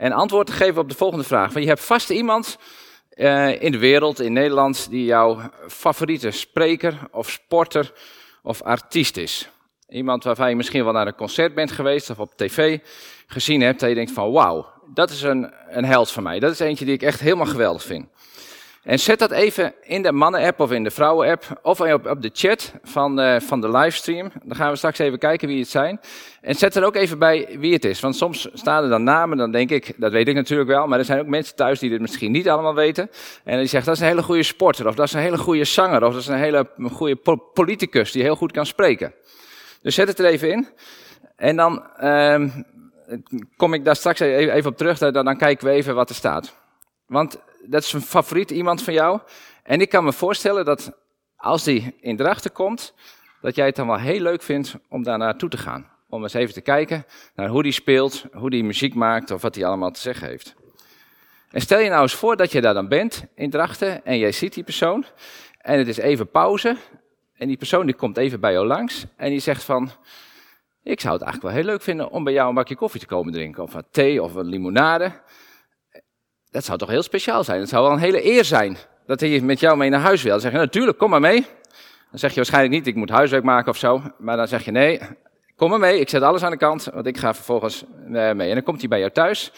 En antwoord te geven op de volgende vraag. Je hebt vast iemand uh, in de wereld, in Nederland, die jouw favoriete spreker of sporter of artiest is. Iemand waarvan je misschien wel naar een concert bent geweest of op tv gezien hebt. En je denkt van wauw, dat is een, een held van mij. Dat is eentje die ik echt helemaal geweldig vind. En zet dat even in de mannen-app of in de vrouwen-app of op, op de chat van, uh, van de livestream. Dan gaan we straks even kijken wie het zijn. En zet er ook even bij wie het is. Want soms staan er dan namen, dan denk ik, dat weet ik natuurlijk wel, maar er zijn ook mensen thuis die dit misschien niet allemaal weten. En die zeggen, dat is een hele goede sporter, of dat is een hele goede zanger, of dat is een hele goede politicus die heel goed kan spreken. Dus zet het er even in. En dan uh, kom ik daar straks e-, even op terug, dan, dan kijken we even wat er staat. Want dat is een favoriet iemand van jou. En ik kan me voorstellen dat als die in Drachten komt, dat jij het dan wel heel leuk vindt om daar naartoe te gaan. Om eens even te kijken naar hoe die speelt, hoe die muziek maakt of wat hij allemaal te zeggen heeft. En stel je nou eens voor dat je daar dan bent in Drachten en jij ziet die persoon. En het is even pauze. En die persoon die komt even bij jou langs en die zegt van... Ik zou het eigenlijk wel heel leuk vinden om bij jou een bakje koffie te komen drinken. Of wat thee of een limonade. Dat zou toch heel speciaal zijn. Het zou wel een hele eer zijn dat hij met jou mee naar huis wil. Dan zeg je, natuurlijk, kom maar mee. Dan zeg je waarschijnlijk niet, ik moet huiswerk maken of zo. Maar dan zeg je, nee, kom maar mee, ik zet alles aan de kant, want ik ga vervolgens eh, mee. En dan komt hij bij jou thuis.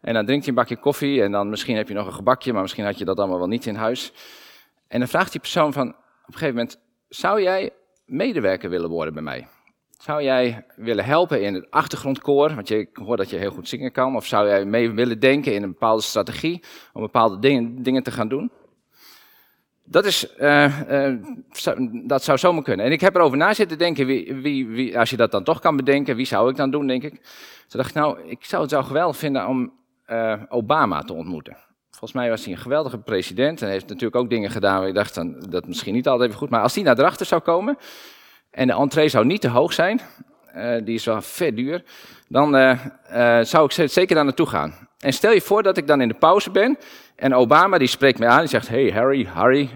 En dan drinkt hij een bakje koffie en dan misschien heb je nog een gebakje, maar misschien had je dat allemaal wel niet in huis. En dan vraagt die persoon van, op een gegeven moment, zou jij medewerker willen worden bij mij? Zou jij willen helpen in het achtergrondkoor, want je hoort dat je heel goed zingen kan, of zou jij mee willen denken in een bepaalde strategie om bepaalde dingen, dingen te gaan doen? Dat, is, uh, uh, dat zou zomaar kunnen. En ik heb erover na zitten denken, wie, wie, als je dat dan toch kan bedenken, wie zou ik dan doen, denk ik. Toen dacht ik, nou, ik zou het zo geweldig vinden om uh, Obama te ontmoeten. Volgens mij was hij een geweldige president en heeft natuurlijk ook dingen gedaan waar ik dacht, dan, dat misschien niet altijd even goed. Maar als hij naar erachter zou komen, en de entree zou niet te hoog zijn, uh, die is wel vet duur, dan uh, uh, zou ik zeker daar naartoe gaan. En stel je voor dat ik dan in de pauze ben en Obama die spreekt mij aan, die zegt, hey Harry, Harry,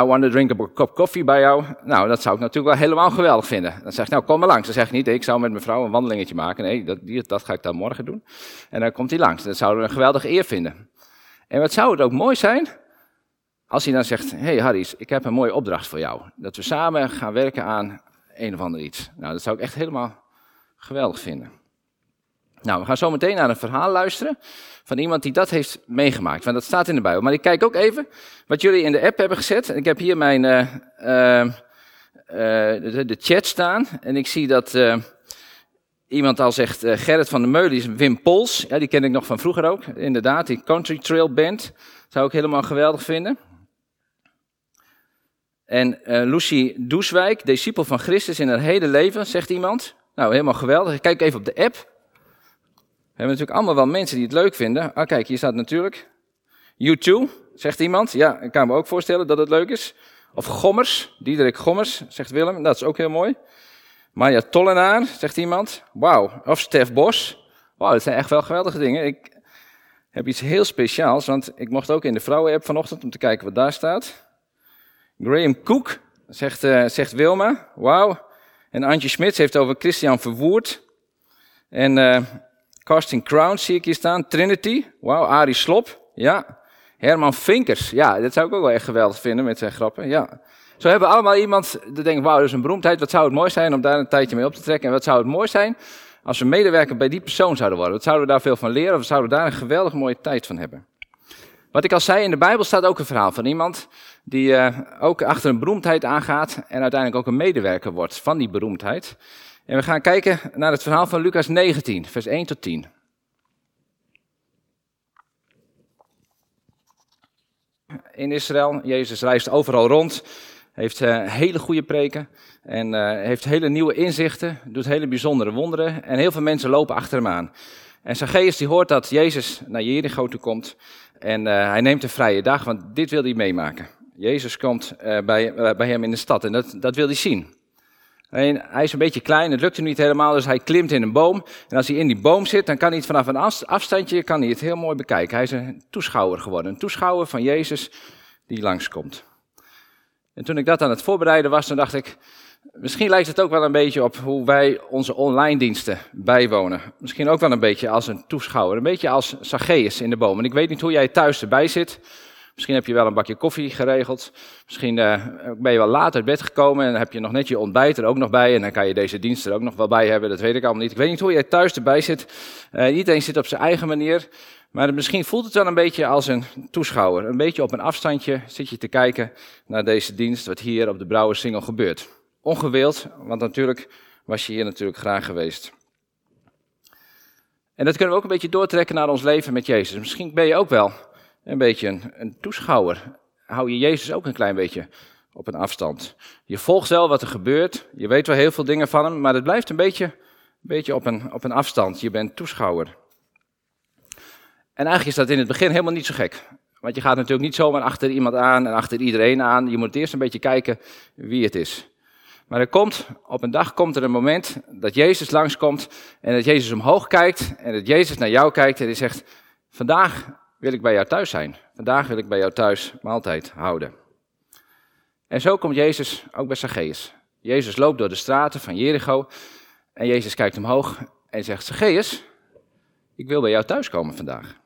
I want to drink a cup coffee bij jou. Nou, dat zou ik natuurlijk wel helemaal geweldig vinden. Dan zeg ik, nou kom maar langs. Dan zeg ik niet, ik zou met mijn vrouw een wandelingetje maken. Nee, dat, dat ga ik dan morgen doen. En dan komt hij langs. Dat zouden we een geweldige eer vinden. En wat zou het ook mooi zijn als hij dan zegt, hey Harry, ik heb een mooie opdracht voor jou. Dat we samen gaan werken aan een of ander iets. Nou, dat zou ik echt helemaal geweldig vinden. Nou, we gaan zo meteen naar een verhaal luisteren van iemand die dat heeft meegemaakt. Want dat staat in de Bijbel. Maar ik kijk ook even wat jullie in de app hebben gezet. Ik heb hier mijn uh, uh, de, de, chat staan. En ik zie dat iemand al zegt, Gerrit van der Meulen is Wim Pols. Ja, die ken ik nog van vroeger ook. Inderdaad, die Country Trail Band. Zou ik helemaal geweldig vinden. En uh, Lucie Doeswijk, discipel van Christus in haar hele leven, zegt iemand. Nou, helemaal geweldig. Kijk even op de app. We hebben natuurlijk allemaal wel mensen die het leuk vinden. Ah, kijk, hier staat natuurlijk. U2, zegt iemand. Ja, ik kan me ook voorstellen dat het leuk is. Of Gommers, Diederik Gommers, zegt Willem. Dat is ook heel mooi. Maya Tollenaar, zegt iemand. Wauw. Of Stef Bos. Wauw, dat zijn echt wel geweldige dingen. Ik heb iets heel speciaals, want ik mocht ook in de vrouwen-app vanochtend om te kijken wat daar staat. Graham Cook, zegt, uh, zegt Wilma. Wauw. En Antje Smits heeft over Christian Verwoerd. En uh, Casting Crown zie ik hier staan. Trinity. Wauw. Arie Slop. Ja. Herman Vinkers. Ja, dat zou ik ook wel echt geweldig vinden met zijn grappen. Ja. Zo hebben we allemaal iemand die denkt, wauw, dat is een beroemdheid. Wat zou het mooi zijn om daar een tijdje mee op te trekken. En wat zou het mooi zijn als we medewerker bij die persoon zouden worden. Wat zouden we daar veel van leren? Of zouden we daar een geweldig mooie tijd van hebben? Wat ik al zei, in de Bijbel staat ook een verhaal van iemand die uh, ook achter een beroemdheid aangaat en uiteindelijk ook een medewerker wordt van die beroemdheid. En we gaan kijken naar het verhaal van Lucas 19, vers 1 tot 10. In Israël, Jezus reist overal rond, heeft uh, hele goede preken en uh, heeft hele nieuwe inzichten, doet hele bijzondere wonderen en heel veel mensen lopen achter hem aan. En Zacchaeus die hoort dat Jezus naar Jericho toe komt en hij neemt een vrije dag, want dit wil hij meemaken. Jezus komt uh, bij, uh, bij hem in de stad en dat, dat wil hij zien. En hij is een beetje klein, het lukt hem niet helemaal, dus hij klimt in een boom. En als hij in die boom zit, dan kan hij het vanaf een afstandje kan hij het heel mooi bekijken. Hij is een toeschouwer geworden, een toeschouwer van Jezus die langskomt. En toen ik dat aan het voorbereiden was, dan dacht ik, Misschien lijkt het ook wel een beetje op hoe wij onze online diensten bijwonen. Misschien ook wel een beetje als een toeschouwer. Een beetje als Zacchaeus in de boom. En ik weet niet hoe jij thuis erbij zit. Misschien heb je wel een bakje koffie geregeld. Misschien uh, ben je wel laat uit bed gekomen en heb je nog net je ontbijt er ook nog bij. En dan kan je deze dienst er ook nog wel bij hebben. Dat weet ik allemaal niet. Ik weet niet hoe jij thuis erbij zit. Uh, iedereen zit op zijn eigen manier. Maar misschien voelt het wel een beetje als een toeschouwer. Een beetje op een afstandje zit je te kijken naar deze dienst, wat hier op de Brouwersingel gebeurt. Ongewild, want natuurlijk was je hier natuurlijk graag geweest. En dat kunnen we ook een beetje doortrekken naar ons leven met Jezus. Misschien ben je ook wel een beetje een, toeschouwer. Hou je Jezus ook een klein beetje op een afstand. Je volgt wel wat er gebeurt. Je weet wel heel veel dingen van hem, maar het blijft een beetje, een beetje op, een, op een afstand. Je bent toeschouwer. En eigenlijk is dat in het begin helemaal niet zo gek. Want je gaat natuurlijk niet zomaar achter iemand aan en achter iedereen aan. Je moet eerst een beetje kijken wie het is. Maar er komt, op een dag komt er een moment dat Jezus langskomt en dat Jezus omhoog kijkt en dat Jezus naar jou kijkt en hij zegt, vandaag wil ik bij jou thuis zijn. Vandaag wil ik bij jou thuis maaltijd houden. En zo komt Jezus ook bij Zacchaeus. Jezus loopt door de straten van Jericho en Jezus kijkt omhoog en zegt, Zacchaeus, ik wil bij jou thuis komen vandaag.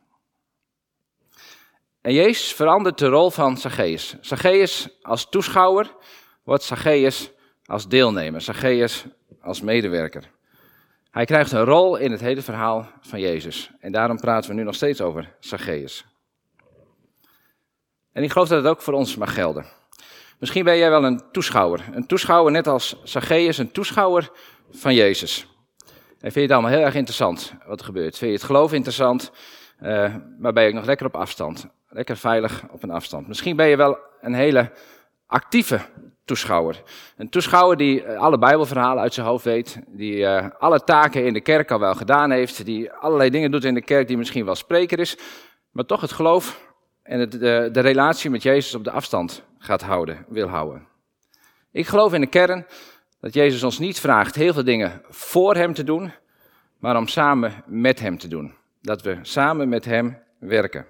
En Jezus verandert de rol van Zacchaeus. Zacchaeus als toeschouwer wordt Zacchaeus als deelnemer, Zacchaeus als medewerker. Hij krijgt een rol in het hele verhaal van Jezus. En daarom praten we nu nog steeds over Zacchaeus. En ik geloof dat het ook voor ons mag gelden. Misschien ben jij wel een toeschouwer. Een toeschouwer net als Zacchaeus, een toeschouwer van Jezus. En vind je het allemaal heel erg interessant wat er gebeurt? Vind je het geloof interessant, uh, maar ben je ook nog lekker op afstand? Lekker veilig op een afstand. Misschien ben je wel een hele actieve toeschouwer. Een toeschouwer die eh, alle Bijbelverhalen uit zijn hoofd weet, die uh, alle taken in de kerk al wel gedaan heeft, die allerlei dingen doet in de kerk die misschien wel spreker is, maar toch het geloof en het, de, de relatie met Jezus op de afstand gaat houden, wil houden. Ik geloof in de kern dat Jezus ons niet vraagt heel veel dingen voor Hem te doen, maar om samen met Hem te doen. Dat we samen met Hem werken.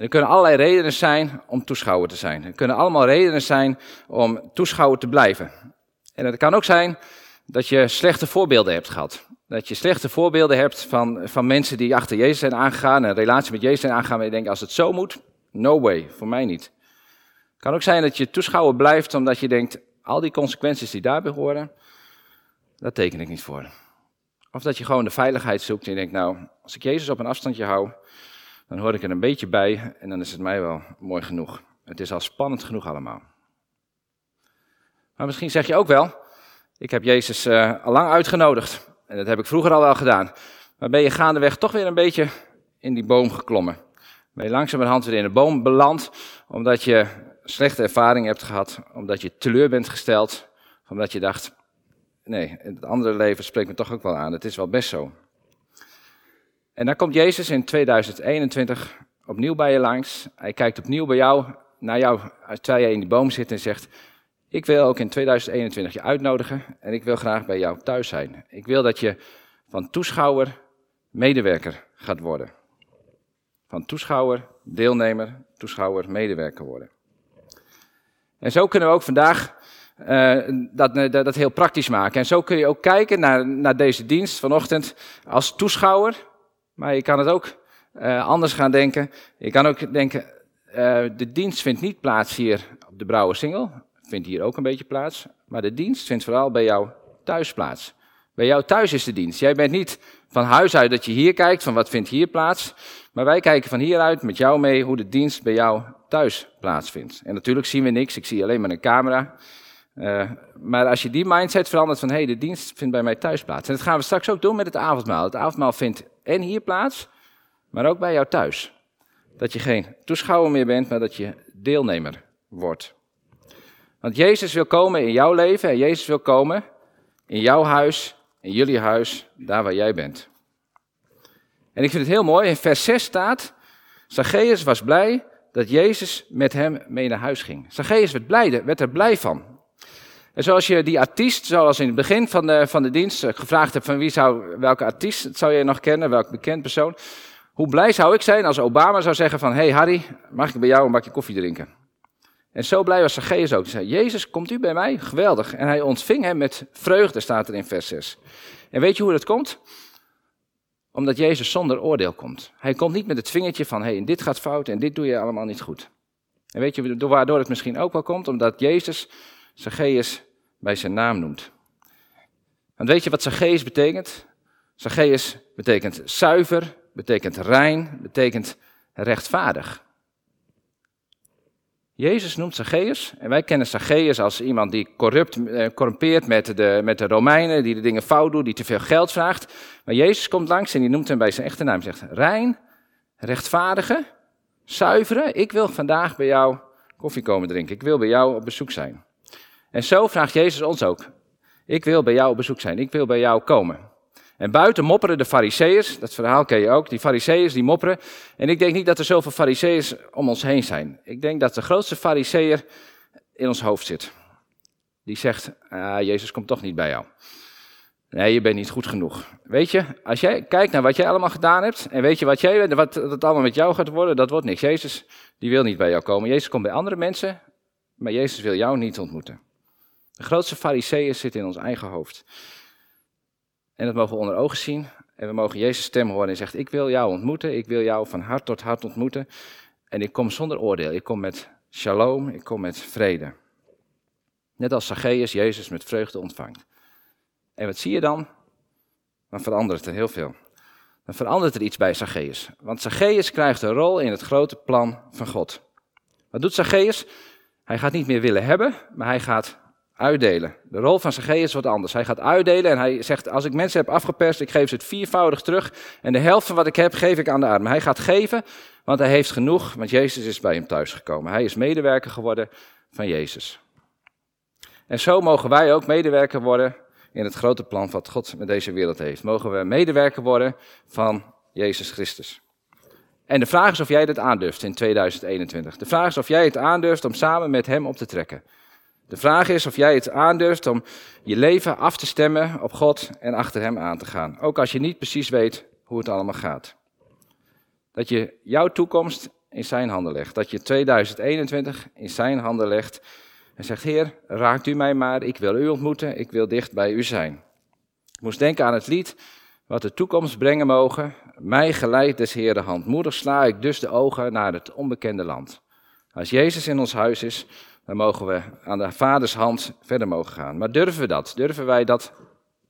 Er kunnen allerlei redenen zijn om toeschouwer te zijn. Er kunnen allemaal redenen zijn om toeschouwer te blijven. En het kan ook zijn dat je slechte voorbeelden hebt gehad. Dat je slechte voorbeelden hebt van, van mensen die achter Jezus zijn aangegaan, een relatie met Jezus zijn aangegaan, en je denkt, als het zo moet, no way, voor mij niet. Het kan ook zijn dat je toeschouwer blijft omdat je denkt, al die consequenties die daarbij horen, daar teken ik niet voor. Of dat je gewoon de veiligheid zoekt en je denkt, nou, als ik Jezus op een afstandje hou, dan hoor ik er een beetje bij en dan is het mij wel mooi genoeg. Het is al spannend genoeg allemaal. Maar misschien zeg je ook wel, ik heb Jezus uh, al lang uitgenodigd en dat heb ik vroeger al wel gedaan. Maar ben je gaandeweg toch weer een beetje in die boom geklommen? Ben je langzamerhand weer in de boom beland, omdat je slechte ervaring hebt gehad, omdat je teleur bent gesteld, omdat je dacht, nee, het andere leven spreekt me toch ook wel aan, het is wel best zo. En dan komt Jezus in 2021 opnieuw bij je langs. Hij kijkt opnieuw bij jou, naar jou, terwijl jij in die boom zit en zegt, ik wil ook in 2021 je uitnodigen en ik wil graag bij jou thuis zijn. Ik wil dat je van toeschouwer medewerker gaat worden. Van toeschouwer, deelnemer, toeschouwer, medewerker worden. En zo kunnen we ook vandaag uh, dat, dat, dat, heel praktisch maken. En zo kun je ook kijken naar, naar deze dienst vanochtend als toeschouwer. Maar je kan het ook uh, anders gaan denken. Je kan ook denken, uh, de dienst vindt niet plaats hier op de Brouwersingel. Vindt hier ook een beetje plaats. Maar de dienst vindt vooral bij jou thuis plaats. Bij jou thuis is de dienst. Jij bent niet van huis uit dat je hier kijkt, van wat vindt hier plaats. Maar wij kijken van hieruit met jou mee hoe de dienst bij jou thuis plaatsvindt. En natuurlijk zien we niks, ik zie alleen maar een camera. Uh, maar als je die mindset verandert van, hé, hey, de dienst vindt bij mij thuis plaats. En dat gaan we straks ook doen met het avondmaal. Het avondmaal vindt en hier plaats, maar ook bij jou thuis. Dat je geen toeschouwer meer bent, maar dat je deelnemer wordt. Want Jezus wil komen in jouw leven en Jezus wil komen in jouw huis, in jullie huis, daar waar jij bent. En ik vind het heel mooi, in vers 6 staat, Zacchaeus was blij dat Jezus met hem mee naar huis ging. Zacchaeus werd, blij, werd er blij van. En zoals je die artiest, zoals in het begin van de, van de dienst eh, gevraagd hebt van wie zou, welke artiest zou je nog kennen, welk bekend persoon. Hoe blij zou ik zijn als Obama zou zeggen van, hey Harry, mag ik bij jou een bakje koffie drinken? En zo blij was Zacchaeus ook. Hij zei, Jezus, komt u bij mij? Geweldig. En hij ontving hem met vreugde, staat er in vers 6. En weet je hoe dat komt? Omdat Jezus zonder oordeel komt. Hij komt niet met het vingertje van, hé, hey, dit gaat fout en dit doe je allemaal niet goed. En weet je waardoor het misschien ook wel komt? Omdat Jezus Zacchaeus bij zijn naam noemt. Want weet je wat Zacchaeus betekent? Zacchaeus betekent zuiver, betekent rein, betekent rechtvaardig. Jezus noemt Zacchaeus, en wij kennen Zacchaeus als iemand die corrupt, eh, corrumpeert met de, met de Romeinen, die de dingen fout doet, die te veel geld vraagt. Maar Jezus komt langs en die noemt hem bij zijn echte naam. Zegt, rein, rechtvaardige, zuivere, ik wil vandaag bij jou koffie komen drinken. Ik wil bij jou op bezoek zijn. En zo vraagt Jezus ons ook. Ik wil bij jou op bezoek zijn. Ik wil bij jou komen. En buiten mopperen de fariseeërs, dat verhaal ken je ook, die fariseeërs die mopperen. En ik denk niet dat er zoveel fariseeërs om ons heen zijn. Ik denk dat de grootste fariseer in ons hoofd zit. Die zegt, ah, Jezus komt toch niet bij jou. Nee, je bent niet goed genoeg. Weet je, als jij kijkt naar wat jij allemaal gedaan hebt en weet je wat, jij, wat het allemaal met jou gaat worden, dat wordt niks. Jezus, die wil niet bij jou komen. Jezus komt bij andere mensen, maar Jezus wil jou niet ontmoeten. De grootste fariseeën zitten in ons eigen hoofd. En dat mogen we onder ogen zien. En we mogen Jezus stem horen en zegt, ik wil jou ontmoeten, ik wil jou van hart tot hart ontmoeten. En ik kom zonder oordeel, ik kom met shalom, ik kom met vrede. Net als Zacchaeus Jezus met vreugde ontvangt. En wat zie je dan? Dan verandert er heel veel. Dan verandert er iets bij Zacchaeus. Want Zacchaeus krijgt een rol in het grote plan van God. Wat doet Zacchaeus? Hij gaat niet meer willen hebben, maar hij gaat uitdelen. De rol van Zacchaeus wordt anders. Hij gaat uitdelen en hij zegt, als ik mensen heb afgeperst, ik geef ze het viervoudig terug. En de helft van wat ik heb, geef ik aan de armen. Hij gaat geven, want hij heeft genoeg, want Jezus is bij hem thuisgekomen. Hij is medewerker geworden van Jezus. En zo mogen wij ook medewerker worden in het grote plan wat God met deze wereld heeft. Mogen we medewerker worden van Jezus Christus. En de vraag is of jij dit aandurft in 2021. De vraag is of jij het aandurft om samen met Hem op te trekken. De vraag is of jij het aandurft om je leven af te stemmen op God en achter Hem aan te gaan. Ook als je niet precies weet hoe het allemaal gaat. Dat je jouw toekomst in Zijn handen legt. Dat je 2021 in Zijn handen legt. En zegt, Heer, raakt u mij maar, ik wil u ontmoeten, ik wil dicht bij u zijn. Ik moest denken aan het lied, wat de toekomst brengen mogen. Mij geleidt des Heer hand. Moedig sla ik dus de ogen naar het onbekende land. Als Jezus in ons huis is, dan mogen we aan de vaders hand verder mogen gaan. Maar durven we dat? Durven wij dat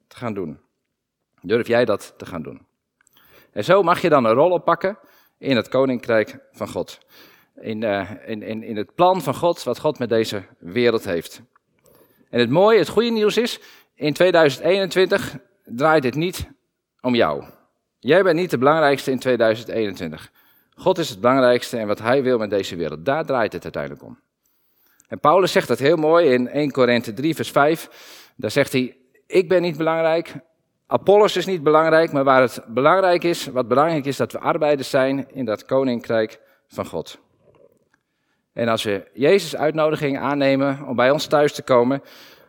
te gaan doen? Durf jij dat te gaan doen? En zo mag je dan een rol oppakken in het koninkrijk van God. In, uh, in, in, in het plan van God, wat God met deze wereld heeft. En het mooie, het goede nieuws is, in 2021 draait dit niet om jou. Jij bent niet de belangrijkste in 2021. God is het belangrijkste en wat Hij wil met deze wereld. Daar draait het uiteindelijk om. En Paulus zegt dat heel mooi in 1 Korinthe 3, vers 5. Daar zegt hij: Ik ben niet belangrijk. Apollos is niet belangrijk, maar waar het belangrijk is, wat belangrijk is, dat we arbeiders zijn in dat koninkrijk van God. En als we Jezus' uitnodiging aannemen om bij ons thuis te komen,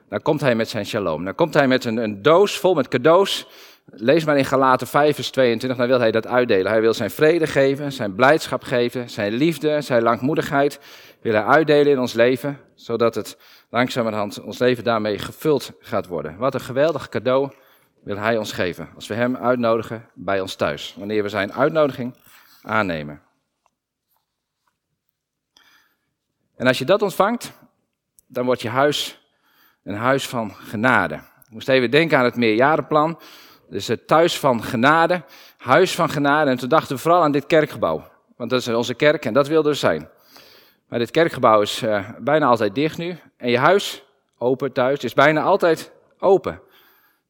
dan komt hij met zijn shalom. Dan komt hij met een, een doos vol met cadeaus. Lees maar in Galaten 5, vers 22, dan wil hij dat uitdelen. Hij wil zijn vrede geven, zijn blijdschap geven, zijn liefde, zijn langmoedigheid wil hij uitdelen in ons leven, zodat het langzamerhand ons leven daarmee gevuld gaat worden. Wat een geweldig cadeau wil hij ons geven, als we hem uitnodigen bij ons thuis, wanneer we zijn uitnodiging aannemen. En als je dat ontvangt, dan wordt je huis een huis van genade. Ik moest even denken aan het meerjarenplan. Dus het thuis van genade, huis van genade. En toen dachten we vooral aan dit kerkgebouw. Want dat is onze kerk en dat wilden we zijn. Maar dit kerkgebouw is uh, bijna altijd dicht nu. En je huis, open thuis, is bijna altijd open.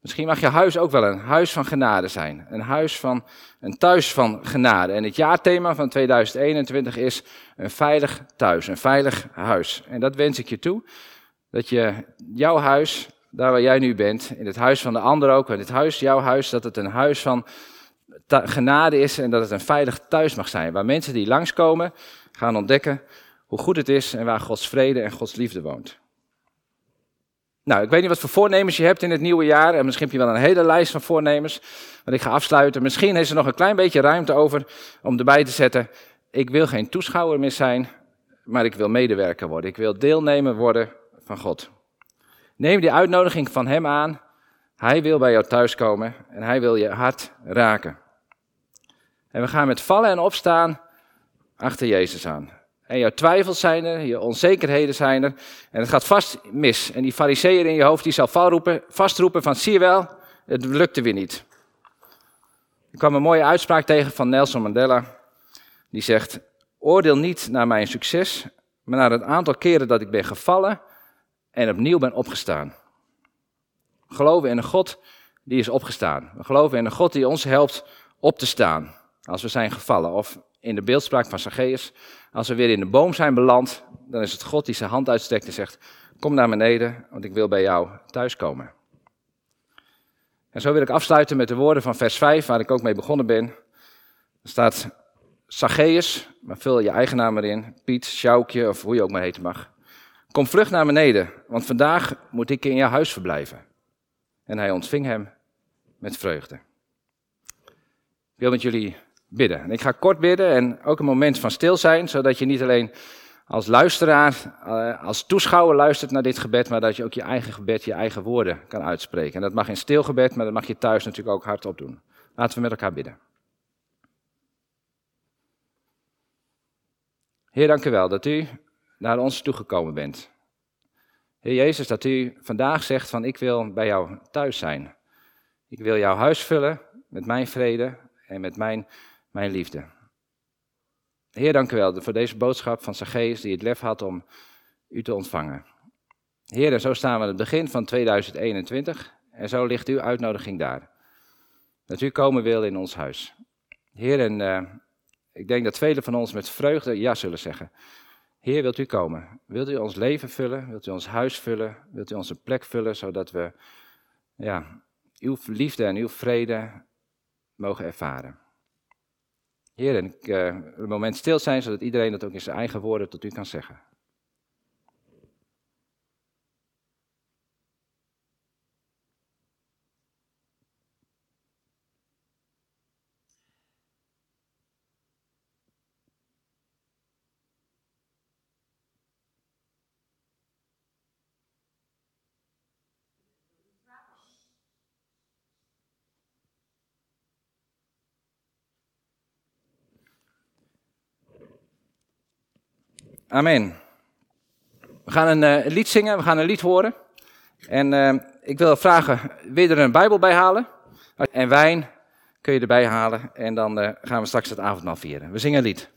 Misschien mag je huis ook wel een huis van genade zijn. Een huis van, een thuis van genade. En het jaarthema van 2021 is een veilig thuis, een veilig huis. En dat wens ik je toe. Dat je jouw huis, daar waar jij nu bent, in het huis van de ander ook, in het huis, jouw huis, dat het een huis van genade is en dat het een veilig thuis mag zijn. Waar mensen die langskomen gaan ontdekken hoe goed het is en waar Gods vrede en Gods liefde woont. Nou, ik weet niet wat voor voornemens je hebt in het nieuwe jaar. En misschien heb je wel een hele lijst van voornemens. Want ik ga afsluiten. Misschien is er nog een klein beetje ruimte over om erbij te zetten. Ik wil geen toeschouwer meer zijn, maar ik wil medewerker worden. Ik wil deelnemer worden van God. Neem die uitnodiging van Hem aan. Hij wil bij jou thuiskomen en Hij wil je hart raken. En we gaan met vallen en opstaan achter Jezus aan. En jouw twijfels zijn er, je onzekerheden zijn er. En het gaat vast mis. En die fariseer in je hoofd, die zal vastroepen van, zie je wel, het lukte weer niet. Ik kwam een mooie uitspraak tegen van Nelson Mandela. Die zegt, oordeel niet naar mijn succes, maar naar het aantal keren dat ik ben gevallen en opnieuw ben opgestaan. We geloven in een God die is opgestaan. We geloven in een God die ons helpt op te staan als we zijn gevallen. Of in de beeldspraak van Zacchaeus, als we weer in de boom zijn beland, dan is het God die zijn hand uitstrekt en zegt, kom naar beneden, want ik wil bij jou thuiskomen. En zo wil ik afsluiten met de woorden van vers 5, waar ik ook mee begonnen ben. Er staat Zacchaeus, maar vul je eigen naam erin, Piet, Sjoukje of hoe je ook maar heten mag. Kom vlug naar beneden, want vandaag moet ik in jouw huis verblijven. En hij ontving hem met vreugde. Ik wil met jullie bidden. En ik ga kort bidden en ook een moment van stil zijn, zodat je niet alleen als luisteraar, eh, als toeschouwer luistert naar dit gebed, maar dat je ook je eigen gebed, je eigen woorden kan uitspreken. En dat mag in stil gebed, maar dat mag je thuis natuurlijk ook hardop doen. Laten we met elkaar bidden. Heer, dank u wel dat u naar ons toegekomen bent. Heer Jezus, dat u vandaag zegt van ik wil bij jou thuis zijn. Ik wil jouw huis vullen met mijn vrede en met mijn, mijn liefde. Heer, dank u wel voor deze boodschap van Zacchaeus die het lef had om u te ontvangen. Heer, zo staan we aan het begin van 2021 en zo ligt uw uitnodiging daar. Dat u komen wil in ons huis. Heer, en uh, ik denk dat velen van ons met vreugde ja zullen zeggen. Heer, wilt u komen? Wilt u ons leven vullen? Wilt u ons huis vullen? Wilt u onze plek vullen, zodat we ja, uw liefde en uw vrede mogen ervaren? Heer, en ik uh, een moment stil zijn, zodat iedereen dat ook in zijn eigen woorden tot u kan zeggen. Amen. We gaan een uh, lied zingen, we gaan een lied horen. En uh, ik wil vragen, wil je er een Bijbel bij halen? En wijn kun je erbij halen. En dan uh, gaan we straks het avondmaal vieren. We zingen een lied.